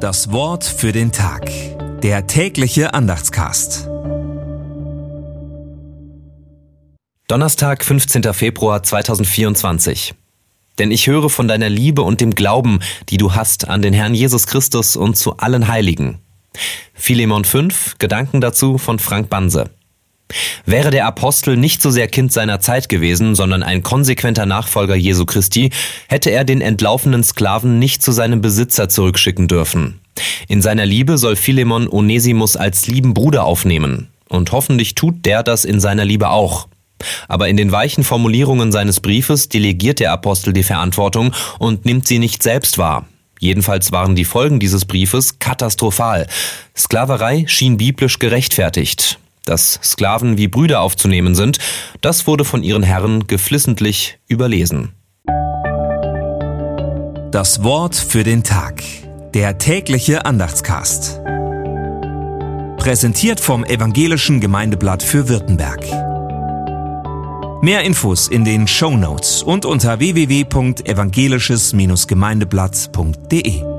Das Wort für den Tag. Der tägliche Andachtscast. Donnerstag, 15. Februar 2024. Denn ich höre von deiner Liebe und dem Glauben, die du hast an den Herrn Jesus Christus und zu allen Heiligen. Philemon 5, Gedanken dazu von Frank Banse. Wäre der Apostel nicht so sehr Kind seiner Zeit gewesen, sondern ein konsequenter Nachfolger Jesu Christi, hätte er den entlaufenen Sklaven nicht zu seinem Besitzer zurückschicken dürfen. In seiner Liebe soll Philemon Onesimus als lieben Bruder aufnehmen. Und hoffentlich tut der das in seiner Liebe auch. Aber in den weichen Formulierungen seines Briefes delegiert der Apostel die Verantwortung und nimmt sie nicht selbst wahr. Jedenfalls waren die Folgen dieses Briefes katastrophal. Sklaverei schien biblisch gerechtfertigt dass Sklaven wie Brüder aufzunehmen sind, das wurde von ihren Herren geflissentlich überlesen. Das Wort für den Tag. Der tägliche Andachtscast. Präsentiert vom Evangelischen Gemeindeblatt für Württemberg. Mehr Infos in den Show Notes und unter www.evangelisches-gemeindeblatt.de.